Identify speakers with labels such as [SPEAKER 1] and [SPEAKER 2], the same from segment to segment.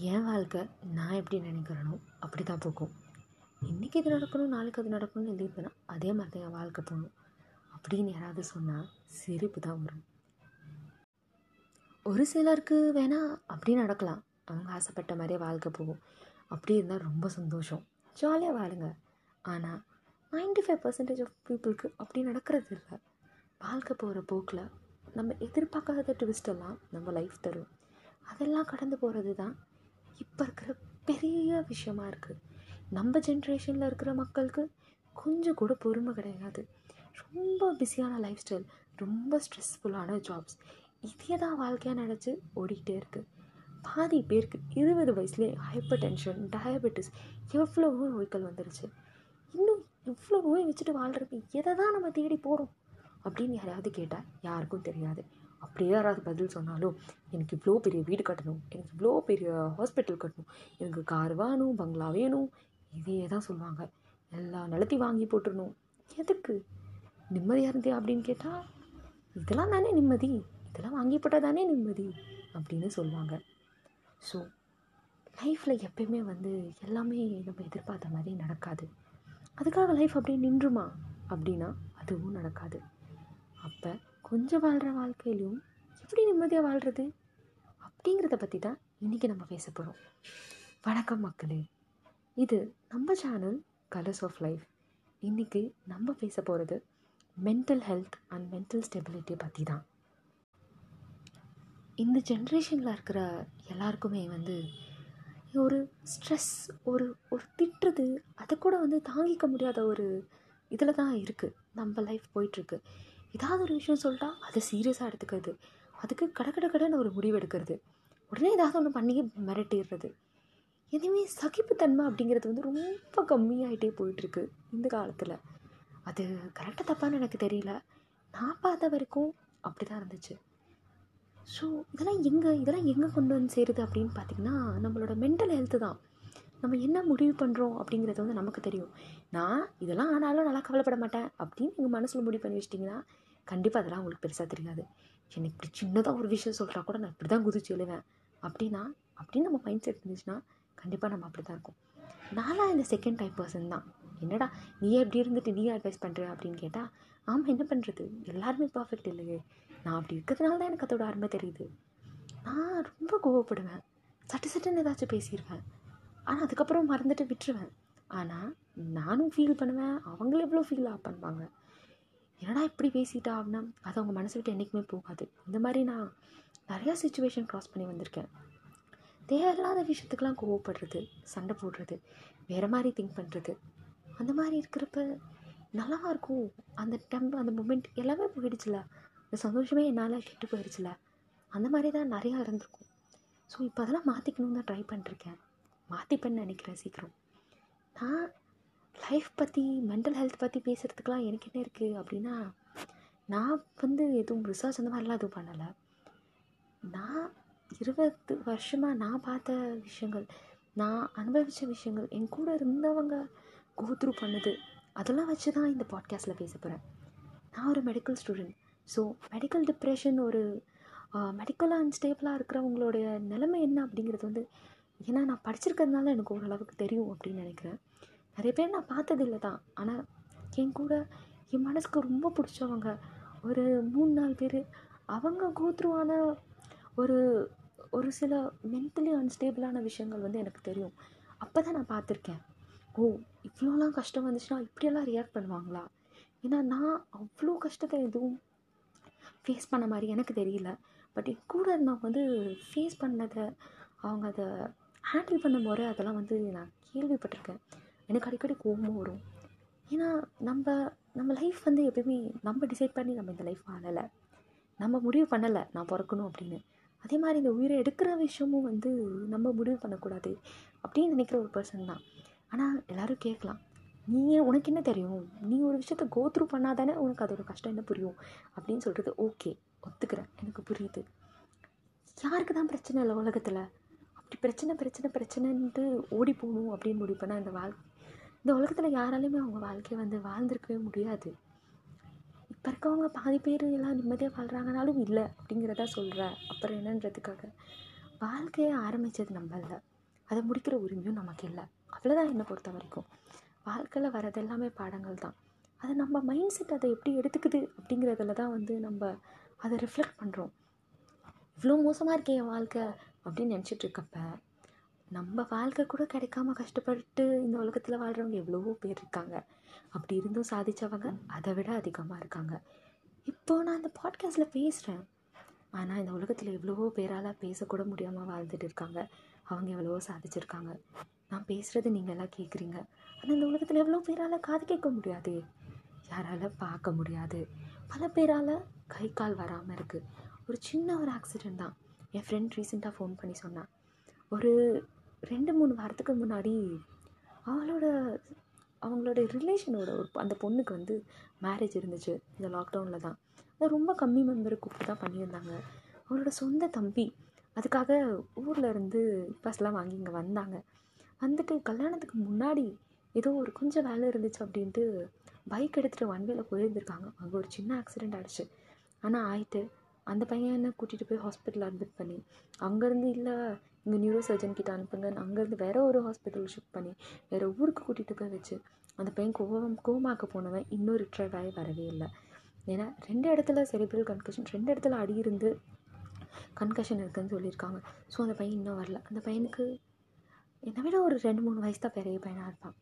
[SPEAKER 1] என் வாழ்க்கை நான் எப்படி நினைக்கிறேனோ அப்படி தான் போகும். இன்றைக்கி இது நடக்கணும் நாளைக்கு அது நடக்கணும்னு எழுதிப்பேனா அதே மாதிரி தான் என் வாழ்க்கை போகணும். அப்படின்னு யாராவது சொன்னால் சிரிப்பு தான் வரும். ஒரு சிலருக்கு வேணால் அப்படி நடக்கலாம். அவங்க ஆசைப்பட்ட மாதிரியே வாழ்க்கை போகும். அப்படி இருந்தால் ரொம்ப சந்தோஷம். ஜாலியாக வாழுங்க. ஆனால் நைன்டி ஃபைவ் பர்சன்டேஜ் ஆஃப் பீப்புளுக்கு அப்படி நடக்கிறது இல்லை. வாழ்க்கை போகிற போக்கில் நம்ம எதிர்பார்க்காத ட்விஸ்டெல்லாம் நம்ம லைஃப் தரும். அதெல்லாம் கடந்து போகிறது தான் இப்போ இருக்கிற பெரிய விஷயமா இருக்குது நம்ம ஜென்ரேஷனில் இருக்கிற மக்களுக்கு கொஞ்சம் கூட பொறுமை கிடையாது. ரொம்ப பிஸியான லைஃப் ஸ்டைல் ரொம்ப ஸ்ட்ரெஸ்ஃபுல்லான ஜாப்ஸ் இதே தான் வாழ்க்கையாக நினச்சி ஓடிக்கிட்டே இருக்குது பாதி பேருக்கு இருபது வயசுலேயே ஹைப்பர் டென்ஷன் டயபெட்டிஸ் எவ்வளவோ நோய்கள் வந்துருச்சு. இன்னும் இவ்வளோ நோய் வச்சுட்டு வாழ்கிறது எதை தான் நம்ம தேடி போகிறோம் அப்படின்னு யாராவது கேட்டால் யாருக்கும் தெரியாது. அப்படியே யாராவது பதில் சொன்னாலும் எனக்கு இவ்வளோ பெரிய வீடு கட்டணும் எனக்கு இவ்வளோ பெரிய ஹாஸ்பிட்டல் கட்டணும் எனக்கு கார் வேணும் பங்களா வேணும் இதையே தான் சொல்லுவாங்க. எல்லா நிலத்தையும் வாங்கி போட்டுடணும் எதுக்கு? நிம்மதியாக இருந்தே அப்படின்னு கேட்டால் இதெல்லாம் தானே நிம்மதி இதெல்லாம் வாங்கி போட்டால் தானே நிம்மதி அப்படின்னு சொல்லுவாங்க. ஸோ லைஃப்பில் எப்பயுமே வந்து எல்லாமே நம்ம எதிர்பார்த்த மாதிரி நடக்காது. அதுக்காக லைஃப் அப்படியே நின்றுமா? அப்படின்னா அதுவும் நடக்காது. அப்போ கொஞ்சம் வாழ்கிற வாழ்க்கையிலையும் எப்படி நிம்மதியாக வாழ்கிறது அப்படிங்கிறத பற்றி தான் இன்றைக்கி நம்ம பேச போகிறோம் வணக்கம் மக்களே. இது நம்ம சேனல் கலர்ஸ் ஆஃப் லைஃப் இன்றைக்கி நம்ம பேச போகிறது mental health and mental stability பற்றி தான் இந்த ஜென்ரேஷனில் இருக்கிற எல்லாருக்குமே வந்து ஒரு ஸ்ட்ரெஸ் ஒரு ஒரு திட்டுறது அதை கூட வந்து தாங்கிக்க முடியாத ஒரு இதில் தான் இருக்குது நம்ம லைஃப் போயிட்டுருக்கு ஏதாவது ஒரு விஷயம் சொல்லிட்டா அதை சீரியஸாக எடுத்துக்கிறது. அதுக்கு கட கட கடன்னு ஒரு முடிவு எடுக்கிறது. உடனே ஏதாவது ஒன்று பண்ணி மிரட்டிடுறது. எதுவுமே சகிப்புத்தன்மை அப்படிங்கிறது வந்து ரொம்ப கம்மியாகிட்டே போயிட்டுருக்கு இந்த காலத்தில். அது கரெக்டாக தப்பான்னு எனக்கு தெரியல. நான் பார்த்த வரைக்கும் அப்படி தான் இருந்துச்சு. ஸோ இதெல்லாம் எங்கே இதெல்லாம் எங்கே கொண்டு வந்து சேருது அப்படின்னு பார்த்திங்கன்னா நம்மளோட மென்டல் ஹெல்த்து தான். நம்ம என்ன முடிவு பண்ணுறோம் அப்படிங்கிறது வந்து நமக்கு தெரியும். நான் இதெல்லாம் ஆனாலும் நல்லா கவலைப்பட மாட்டேன் அப்படின்னு எங்கள் மனசில் முடிவு பண்ணி வச்சிட்டிங்கன்னா கண்டிப்பாக அதெல்லாம் உங்களுக்கு பெருசாக தெரியாது. எனக்கு இப்படி சின்னதாக ஒரு விஷயம் சொல்கிறா கூட நான் இப்படி தான் குதிச்சு எழுவேன். அப்படின்னா அப்படின்னு நம்ம மைண்ட் செட் இருந்துச்சுன்னா கண்டிப்பாக நம்ம அப்படி தான் இருக்கும் நான்லாம் இந்த செகண்ட் டைப் பர்சன் தான். என்னடா நீ எப்படி இருந்துட்டு நீ அட்வைஸ் பண்ணுற அப்படின்னு கேட்டால் ஆமாம் என்ன பண்ணுறது எல்லாருமே பர்ஃபெக்ட் இல்லையே. நான் அப்படி இருக்கிறதுனால தான் எனக்கு அதோட அருமை தெரியுது. நான் ரொம்ப கோவப்படுவேன். சட்டு சட்டுன்னு ஏதாச்சும் பேசிடுவேன் ஆனால் அதுக்கப்புறம் மறந்துட்டு விட்டுருவேன். ஆனால் நானும் ஃபீல் பண்ணுவேன். அவங்களும் எவ்வளோ ஃபீல் பண்ணுவாங்க. என்னடா இப்படி பேசிட்டா அப்படின்னா அது அவங்க மனசு விட்டு என்றைக்குமே போகாது. இந்த மாதிரி நான் நிறையா சுச்சுவேஷன் க்ராஸ் பண்ணி வந்திருக்கேன். தேவையில்லாத விஷயத்துக்கெலாம் கோவப்படுறது சண்டை போடுறது வேறு மாதிரி திங்க் பண்ணுறது அந்த மாதிரி இருக்கிறப்ப நல்லா இருக்கும். அந்த டைம் அந்த மூமெண்ட் எல்லாமே போயிடுச்சுல. அந்த சந்தோஷமே என்னால் கெட்டு போயிடுச்சுல. அந்த மாதிரி தான் நிறையா இருந்திருக்கும். ஸோ இப்போ அதெல்லாம் மாற்றிக்கணும்னு தான் ட்ரை பண்ணிருக்கேன். மாற்றிப்பேன்னு நினைக்கிறேன் சீக்கிரம். நான் லைஃப் பற்றி மென்டல் ஹெல்த் பற்றி பேசுகிறதுக்கெலாம் எனக்கு என்ன இருக்குது அப்படின்னா நான் வந்து எதுவும் ரிசர்ச் அந்த மாதிரிலாம் எதுவும் பண்ணலை. நான் இருபது வருஷமாக நான் பார்த்த விஷயங்கள் நான் அனுபவித்த விஷயங்கள் என் கூட இருந்தவங்க கோத்ரூ பண்ணுது அதெல்லாம் வச்சு தான் இந்த பாட்காஸ்ட்டில் பேச போகிறேன் நான் ஒரு medical student so medical depression ஒரு மெடிக்கலாக அன்ஸ்டேபிளாக இருக்கிறவங்களுடைய நிலைமை என்ன அப்படிங்கிறது வந்து ஏன்னா நான் படிச்சிருக்கிறதுனால எனக்கு ஓரளவுக்கு தெரியும் அப்படின்னு நினைக்கிறேன். நிறைய பேர் நான் பார்த்ததில்ல தான். ஆனால் என் கூட என் மனசுக்கு ரொம்ப பிடிச்சவங்க ஒரு மூணு நாலு பேர் அவங்க கோத்ரூவான ஒரு ஒரு சில மென்டலி அன்ஸ்டேபிளான விஷயங்கள் வந்து எனக்கு தெரியும். அப்போ தான் நான் பார்த்துருக்கேன். ஓ இவ்வளோலாம் கஷ்டம் வந்துச்சுன்னா இப்படியெல்லாம் ரியாக்ட் பண்ணுவாங்களா? ஏன்னா நான் அவ்வளோ கஷ்டத்தை எதுவும் ஃபேஸ் பண்ண மாதிரி எனக்கு தெரியல. பட் என் கூட இருந்தவங்க வந்து ஃபேஸ் பண்ணதை அவங்க அதை ஹேண்டில் பண்ண முறை அதெல்லாம் வந்து நான் கேள்விப்பட்டிருக்கேன். எனக்கு அடிக்கடி கோபமும் வரும். ஏன்னா நம்ம நம்ம லைஃப் வந்து எப்பயுமே நம்ம டிசைட் பண்ணி நம்ம இந்த லைஃப் வாழலை. நம்ம முடிவு பண்ணலை நான் பிறக்கணும் அப்படின்னு. அதே மாதிரி இந்த உயிரை எடுக்கிற விஷயமும் வந்து நம்ம முடிவு பண்ணக்கூடாது அப்படின்னு நினைக்கிற ஒரு பர்சன் தான். ஆனால் எல்லோரும் கேட்கலாம். நீ உனக்கு என்ன தெரியும்? நீ ஒரு விஷயத்த கோத்ரூ பண்ணால் தானே உனக்கு அதோட கஷ்டம் என்ன புரியும்? அப்படின்னு சொல்கிறது ஓகே ஒத்துக்கிறேன். எனக்கு புரியுது. யாருக்கு தான் பிரச்சனை இல்லை உலகத்தில்? அப்படி பிரச்சனை பிரச்சனை பிரச்சனைன்ட்டு ஓடி போகணும் அப்படின்னு முடிவு பண்ணால் இந்த வாழ் இந்த உலகத்தில் யாராலையுமே அவங்க வாழ்க்கையை வந்து வாழ்ந்திருக்கவே முடியாது. இப்போ இருக்கவங்க பாதி பேர் எல்லாம் நிம்மதியாக வாழ்கிறாங்கனாலும் இல்லை அப்படிங்கிறதா சொல்கிறேன் அப்புறம் என்னன்றதுக்காக வாழ்க்கையை ஆரம்பித்தது நம்ம இல்லை அதை முடிக்கிற உரிமையும் நமக்கு இல்லை. அவ்வளோதான் என்னை பொறுத்த வரைக்கும். வாழ்க்கையில் வர்றது எல்லாமே பாடங்கள் தான் அதை நம்ம மைண்ட் செட் அதை எப்படி எடுத்துக்குது அப்படிங்கிறதுல தான் வந்து நம்ம அதை ரிஃப்ளெக்ட் பண்ணுறோம் இவ்வளோ மோசமாக இருக்கே என் வாழ்க்கை அப்படின்னு நினச்சிட்ருக்கப்ப நம்ம வாழ்க்கை கூட கிடைக்காம கஷ்டப்பட்டு இந்த உலகத்தில் வாழ்கிறவங்க எவ்வளவோ பேர் இருக்காங்க. அப்படி இருந்தும் சாதித்தவங்க அதை விட அதிகமாக இருக்காங்க. இப்போது நான் இந்த பாட்காஸ்ட்டில் பேசுகிறேன் ஆனால் இந்த உலகத்தில் எவ்வளவோ பேரால் பேசக்கூட முடியாமல் வாழ்ந்துட்டு இருக்காங்க. அவங்க எவ்வளவோ சாதிச்சிருக்காங்க. நான் பேசுகிறது நீங்கள் எல்லாம் கேட்குறீங்க ஆனால் இந்த உலகத்தில் எவ்வளோ பேரால் காது கேட்க முடியாது. யாரால் பார்க்க முடியாது. பல பேரால் கை கால் வராமல் இருக்குது ஒரு சின்ன ஒரு ஆக்சிடெண்ட் தான். என் ஃப்ரெண்ட் ரீசெண்டாக ஃபோன் பண்ணி சொன்னான். ஒரு ரெண்டு மூணு வாரத்துக்கு முன்னாடி அவளோட அவங்களோட ரிலேஷனோட ஒரு அந்த பொண்ணுக்கு வந்து மேரேஜ் இருந்துச்சு இந்த லாக்டவுனில் தான். அது ரொம்ப கம்மி மெம்பரை கூப்பிட்டு தான் பண்ணியிருந்தாங்க. அவளோட சொந்த தம்பி அதுக்காக ஊரில் இருந்து பஸ்லாம் வாங்கி இங்கே வந்தாங்க. வந்துட்டு கல்யாணத்துக்கு முன்னாடி ஏதோ ஒரு கொஞ்சம் வேலை இருந்துச்சு அப்படின்ட்டு பைக் எடுத்துகிட்டு வண்டியில் போயிருந்துருக்காங்க. அங்கே ஒரு சின்ன ஆக்சிடெண்ட் ஆகிடுச்சு ஆனால் ஆயிட்டு அந்த பையனை கூட்டிகிட்டு போய் ஹாஸ்பிட்டல் அட்மிட் பண்ணி அங்கேருந்து இல்லை இங்கே நியூரோ சர்ஜன் கிட்ட அனுப்புங்க அங்கேருந்து வேறு ஒரு ஹாஸ்பிட்டல் ஷிஃப்ட் பண்ணி வேறு ஊருக்கு கூட்டிகிட்டு போய் வச்சு அந்த பையன் கோவம் கோமாக்க போனவன் இன்னும் ரிட்ரைவ் ஆகி வரவே இல்லை. ஏன்னா ரெண்டு இடத்துல செரிபிரல் கன்கஷன் ரெண்டு இடத்துல அடி இருந்து கன்கஷன் இருக்குதுன்னு சொல்லியிருக்காங்க. ஸோ அந்த பையன் இன்னும் வரல. அந்த பையனுக்கு என்னை விட ஒரு ரெண்டு மூணு வயசு தான் பெரிய பையனாக இருப்பான்.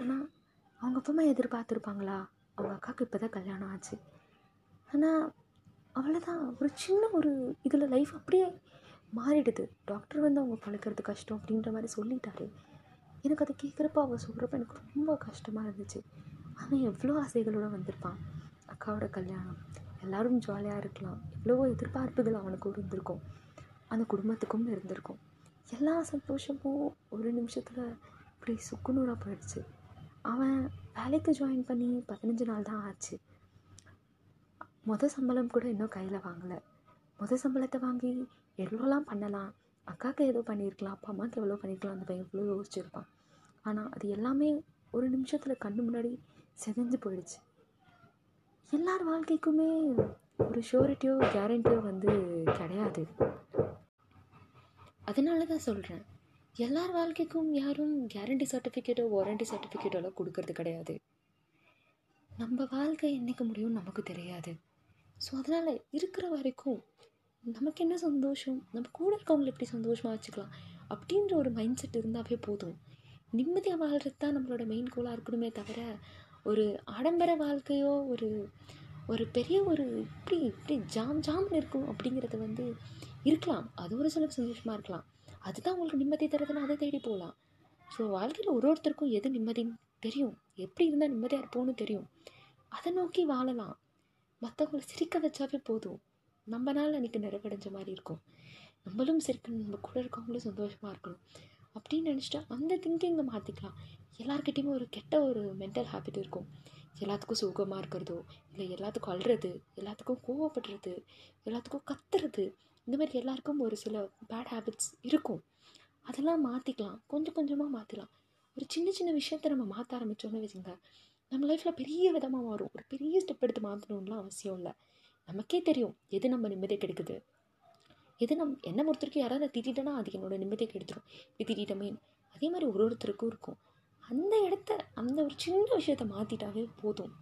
[SPEAKER 1] ஆனால் அவங்க அப்பா அம்மா எதிர்பார்த்துருப்பாங்களா? அவங்க அக்காவுக்கு இப்போ தான் கல்யாணம் ஆச்சு. ஆனால் அவ்வளோதான் ஒரு சின்ன ஒரு இதில் லைஃப் அப்படியே மாறிடுது. டாக்டர் வந்து அவங்க பழக்கிறது கஷ்டம் அப்படின்ற மாதிரி சொல்லிட்டாரு. எனக்கு அதை கேட்குறப்ப அவள் சொல்கிறப்ப எனக்கு ரொம்ப கஷ்டமாக இருந்துச்சு. அவன் எவ்வளோ ஆசைகளோடு வந்திருப்பான். அக்காவோட கல்யாணம். எல்லோரும் ஜாலியாக இருக்கலாம். எவ்வளவோ எதிர்பார்ப்புகள் அவனுக்கும் இருந்திருக்கும். அந்த குடும்பத்துக்கும் இருந்திருக்கும். எல்லா சந்தோஷமும் ஒரு நிமிஷத்தில் இப்படி சுக்குநூறாக போயிடுச்சு. அவன் வேலைக்கு ஜாயின் பண்ணி பதினஞ்சு நாள் தான் ஆச்சு. மொதல் சம்பளம் கூட இன்னும் கையில் வாங்கலை. மொதல் சம்பளத்தை வாங்கி எவ்வளோலாம் பண்ணலாம்? அக்காவுக்கு ஏதோ பண்ணியிருக்கலாம். அப்பா அம்மாவுக்கு எவ்வளோ பண்ணியிருக்கலாம்? அந்த பையன் எவ்வளோ யோசிச்சிருப்பான். ஆனால் அது எல்லாமே ஒரு நிமிஷத்தில் கண்ணு முன்னாடி செதஞ்சு போயிடுச்சு. எல்லார் வாழ்க்கைக்குமே ஒரு ஷோரிட்டியோ கேரண்டியோ வந்து கிடையாது. அதனால தான் சொல்கிறேன் எல்லார் வாழ்க்கைக்கும் யாரும் கேரண்டி சர்டிஃபிகேட்டோ வாரண்டி சர்டிஃபிகேட்டோலாம் கொடுக்கறது கிடையாது. நம்ம வாழ்க்கை என்றைக்கு முடியும் நமக்கு தெரியாது. ஸோ அதனால் இருக்கிற வரைக்கும் நமக்கு என்ன சந்தோஷம்? நம்ம கூட இருக்கவங்களை எப்படி சந்தோஷமாக வச்சுக்கலாம்? அப்படின்ற ஒரு மைண்ட் செட் இருந்தாவே போதும். நிம்மதியாக வாழ்கிறது தான் நம்மளோட மெயின் கோலாக இருக்கணுமே தவிர ஒரு ஆடம்பர வாழ்க்கையோ ஒரு ஒரு பெரிய ஒரு இப்படி இப்படி ஜாம் ஜாம்னு இருக்கும் அப்படிங்கிறது வந்து இருக்கலாம். அது ஒரு சிலருக்கு சந்தோஷமாக இருக்கலாம். அதுதான் உங்களுக்கு நிம்மதி தருதுன்னு அதை தேடி போகலாம். ஸோ வாழ்க்கையில் ஒரு ஒருத்தருக்கும் எது நிம்மதின்னு தெரியும். எப்படி இருந்தால் நிம்மதியாக இருப்போம்னு தெரியும். அதை நோக்கி வாழலாம். மற்றவங்களை சிரிக்க வச்சாவே போதும். நம்ம நாள் அன்றைக்கி நிறைவடைஞ்ச மாதிரி இருக்கும். நம்மளும் சிரிக்கணும் நம்ம கூட இருக்கவங்களும் சந்தோஷமாக இருக்கணும். அப்படின்னு நினச்சிட்டா அந்த திங்கிங்கை மாற்றிக்கலாம் எல்லாருக்கிட்டேயுமே ஒரு கெட்ட ஒரு மென்டல் ஹேபிட் இருக்கும். எல்லாத்துக்கும் சுகமாக இருக்கிறதோ இல்லை எல்லாத்துக்கும் அழுறது எல்லாத்துக்கும் கோவப்படுறது எல்லாத்துக்கும் கத்துறது இந்த மாதிரி எல்லாருக்கும் ஒரு சில பேட் ஹேபிட்ஸ் இருக்கும். அதெல்லாம் மாற்றிக்கலாம் கொஞ்சம் கொஞ்சமாக மாற்றலாம் ஒரு சின்ன சின்ன விஷயத்த நம்ம மாற்ற ஆரம்பித்தோன்னு வச்சுங்க நம்ம லைஃப்பில் பெரிய விதமாக மாறும். ஒரு பெரிய ஸ்டெப் எடுத்து மாற்றணும்லாம் அவசியம் இல்லை. நமக்கே தெரியும் எது நம்ம நிம்மதியை கெடுக்குது? எது நம் என்னை ஒருத்தருக்கும் யாராவது திட்டிட்டேன்னா அது என்னோட நிம்மதியை கெடுத்துரும். இப்படி திட்டிட்டமே அதே மாதிரி ஒரு ஒருத்தருக்கும் இருக்கும். அந்த இடத்த அந்த ஒரு சின்ன விஷயத்த மாற்றிட்டாவே போதும்.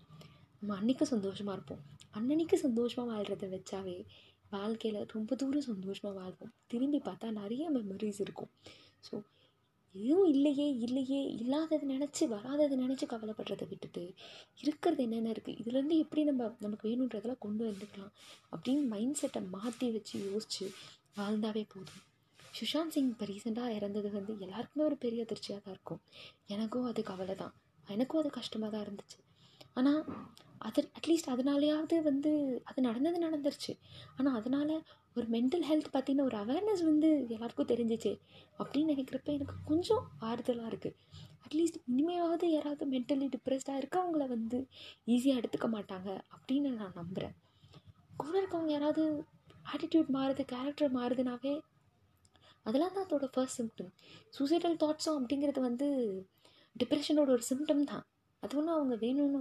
[SPEAKER 1] நம்ம அன்றைக்கும் சந்தோஷமாக இருப்போம். அன்னன்னைக்கு சந்தோஷமாக வாழ்கிறத வச்சாவே வாழ்க்கையில் ரொம்ப தூரம் சந்தோஷமாக வாழ்வோம். திரும்பி பார்த்தா நிறைய மெமரிஸ் இருக்கும். ஸோ எதுவும் இல்லையே இல்லையே இல்லாததை நினச்சி வராததை நினச்சி கவலைப்படுறதை விட்டுட்டு இருக்கிறது என்னென்ன இருக்குது இதுலேருந்து எப்படி நம்ம நமக்கு வேணுன்றதெல்லாம் கொண்டு வந்துக்கலாம் அப்படின்னு மைண்ட் செட்டை மாற்றி வச்சு யோசித்து வாழ்ந்தாவே போதும். சுஷாந்த் சிங் இப்போ ரீசெண்டாக இறந்தது வந்து எல்லாருக்குமே ஒரு பெரிய அதிர்ச்சியாக தான் இருக்கும். எனக்கும் அது கவலை தான். எனக்கும் அது கஷ்டமாக தான் இருந்துச்சு. ஆனால் அது அட்லீஸ்ட் அதனாலேயாவது வந்து அது நடந்தது நடந்துருச்சு. ஆனால் அதனால் ஒரு மென்டல் ஹெல்த் பற்றின ஒரு அவேர்னஸ் வந்து எல்லாருக்கும் தெரிஞ்சிச்சு. அப்படின்னு நினைக்கிறப்ப எனக்கு கொஞ்சம் ஆறுதலாக இருக்குது அட்லீஸ்ட் இனிமேவாவது யாராவது மென்டலி டிப்ரெஸ்டாக இருக்கவங்கள வந்து ஈஸியாக எடுத்துக்க மாட்டாங்க அப்படின்னு நான் நம்புகிறேன் கூட இருக்கவங்க யாராவது ஆட்டிடியூட் மாறுது கேரக்டர் மாறுதுனாவே அதெல்லாம் தான் அதோட ஃபர்ஸ்ட் சிம்டம் சூசைடல் தாட்ஸும் அப்படிங்கிறது வந்து டிப்ரெஷனோட ஒரு சிம்டம் தான். அது ஒன்றும் அவங்க வேணும்னு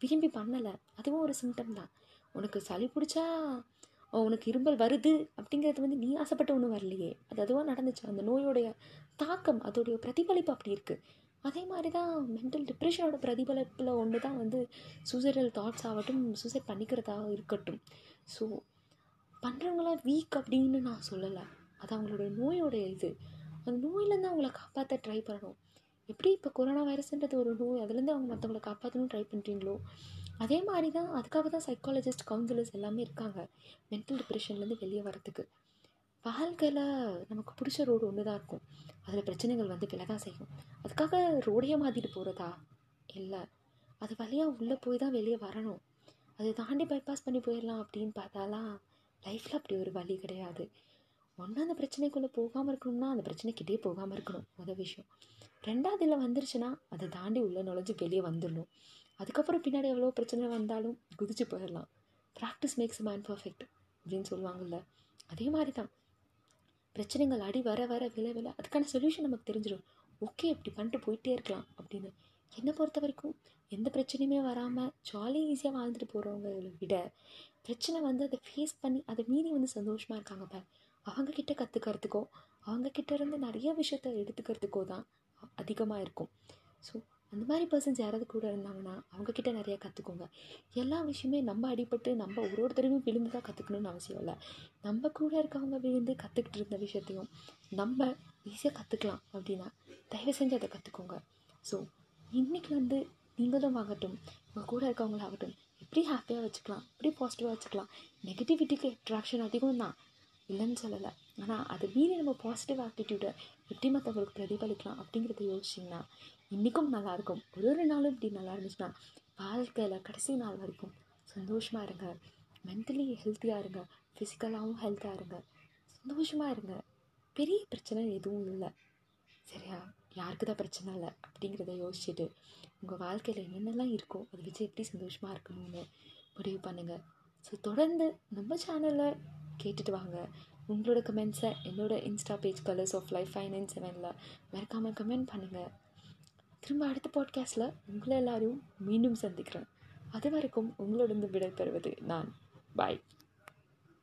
[SPEAKER 1] விரும்பி பண்ணலை. அதுவும் ஒரு சிம்டம் தான். உனக்கு சளி பிடிச்சா உனக்கு இரும்பல் வருது அப்படிங்கிறது வந்து நீ ஆசைப்பட்ட ஒன்றும் வரலையே. அது அதுவாக நடந்துச்சு. அந்த நோயோடைய தாக்கம் அதோடைய பிரதிபலிப்பு அப்படி இருக்குது அதே மாதிரி தான் மென்டல் டிப்ரெஷனோட பிரதிபலிப்பில் ஒன்று தான் வந்து சூசைடல் தாட்ஸ் ஆகட்டும் சூசைட் பண்ணிக்கிறதாக இருக்கட்டும். ஸோ பண்ணுறவங்களாம் வீக் அப்படின்னு நான் சொல்லலை. அது அவங்களோட நோயோடைய இது. அந்த நோயிலேருந்து அவங்கள காப்பாற்ற ட்ரை பண்ணணும். எப்படி இப்போ கொரோனா வைரஸ்ன்றது ஒரு நோய் அதுலேருந்து அவங்க மற்றவங்களை காப்பாற்றணும்னு ட்ரை பண்ணுறீங்களோ அதே மாதிரி தான் அதுக்காக தான் சைக்காலஜிஸ்ட் கவுன்சிலர்ஸ் எல்லாமே இருக்காங்க மென்டல் டிப்ரெஷன்லேருந்து வெளியே வரத்துக்கு வாழ்க்கையில் நமக்கு பிடிச்ச ரோடு ஒன்று தான் இருக்கும். அதில் பிரச்சனைகள் வந்து விலை தான் செய்யும். அதுக்காக ரோடையே மாற்றிட்டு போகிறதா இல்லை. அது வழியாக உள்ளே போய் தான் வெளியே வரணும். அதை தாண்டி பைபாஸ் பண்ணி போயிடலாம் அப்படின்னு பார்த்தாலாம் லைஃப்பில் அப்படி ஒரு வழி கிடையாது. ஒன்று அந்த பிரச்சனைக்குள்ளே போகாமல் இருக்கணும்னா அந்த பிரச்சனைக்கிட்டே போகாமல் இருக்கணும் முதல் விஷயம். ரெண்டாவது இதில் வந்துருச்சுன்னா அதை தாண்டி உள்ளே நுழைஞ்சு வெளியே வந்துடணும். அதுக்கப்புறம் பின்னாடி எவ்வளோ பிரச்சனை வந்தாலும் குதிச்சு போயிடலாம். ப்ராக்டிஸ் மேக்ஸ் மேன் பர்ஃபெக்ட் அப்படின்னு சொல்லுவாங்கள்ல அதே மாதிரி தான் பிரச்சனைகள் அடி வர வர வில வில அதுக்கான சொல்யூஷன் நமக்கு தெரிஞ்சிடும். ஓகே இப்படி பண்ணிட்டு போயிட்டே இருக்கலாம் அப்படின்னு. என்னை பொறுத்த வரைக்கும் எந்த பிரச்சனையுமே வராமல் ஜாலியாக ஈஸியாக வாழ்ந்துட்டு போகிறவங்களை விட பிரச்சனை வந்து அதை ஃபேஸ் பண்ணி அதை மீறி வந்து சந்தோஷமாக இருக்காங்க பார். அவங்கக்கிட்ட கற்றுக்கிறதுக்கோ அவங்கக்கிட்ட இருந்து நிறைய விஷயத்த எடுத்துக்கிறதுக்கோ தான் அதிகமாக இருக்கும். ஸோ அந்த மாதிரி பர்சன்ஸ் யாராவது கூட இருந்தாங்கன்னா அவங்கக்கிட்ட நிறையா கற்றுக்கோங்க எல்லா விஷயமே நம்ம அடிபட்டு நம்ம ஒரு ஒருத்தரையும் விழுந்து தான் கற்றுக்கணும்னு அவசியம் இல்லை. நம்ம கூட இருக்கவங்க விழுந்து கற்றுக்கிட்டு இருந்த விஷயத்தையும் நம்ம ஈஸியாக கற்றுக்கலாம் அப்படின்னா தயவு செஞ்சு அதை கற்றுக்கோங்க ஸோ இன்றைக்கி வந்து நீங்களும் ஆகட்டும் உங்கள் கூட இருக்கவங்களாகட்டும் எப்படி ஹாப்பியாக வச்சுக்கலாம் எப்படி பாசிட்டிவாக வச்சுக்கலாம் நெகட்டிவிட்டிக்கு அட்ராக்ஷன் அதிகம் தான் இல்லைன்னு சொல்லலை. ஆனால் அதை மீறி நம்ம பாசிட்டிவ் ஆட்டிடியூடை எப்படி மற்றவங்களுக்கு பிரதிபலிக்கலாம் அப்படிங்கிறத யோசிச்சிங்கன்னா இன்றைக்கும் நல்லாயிருக்கும். ஒரு ஒரு நாளும் இப்படி நல்லா இருந்துச்சுன்னா வாழ்க்கையில் கடைசி நாள் வரைக்கும் சந்தோஷமாக இருங்க. மென்டலி ஹெல்த்தியாக இருங்க. ஃபிசிக்கலாகவும் ஹெல்த்தாக இருங்க. சந்தோஷமாக இருங்க. பெரிய பிரச்சனை எதுவும் இல்லை. சரியா? யாருக்கு தான் பிரச்சனை இல்லை அப்படிங்கிறத யோசிச்சுட்டு உங்கள் வாழ்க்கையில் என்னென்னலாம் இருக்கோ அதை வச்சு எப்படி சந்தோஷமாக இருக்கணும்னு முடிவு பண்ணுங்கள் ஸோ தொடர்ந்து நம்ம சேனலில் கேட்டுட்டு வாங்க. உங்களோட கமெண்ட்ஸை என்னோடய insta page colours of life five nine செவனில் மறக்காமல் கமெண்ட் பண்ணுங்கள் திரும்ப அடுத்த பாட்காஸ்ட்டில் உங்களை எல்லாரையும் மீண்டும் சந்திக்கிறேன். அது வரைக்கும் உங்களோட விடை பெறுவது நான். பாய்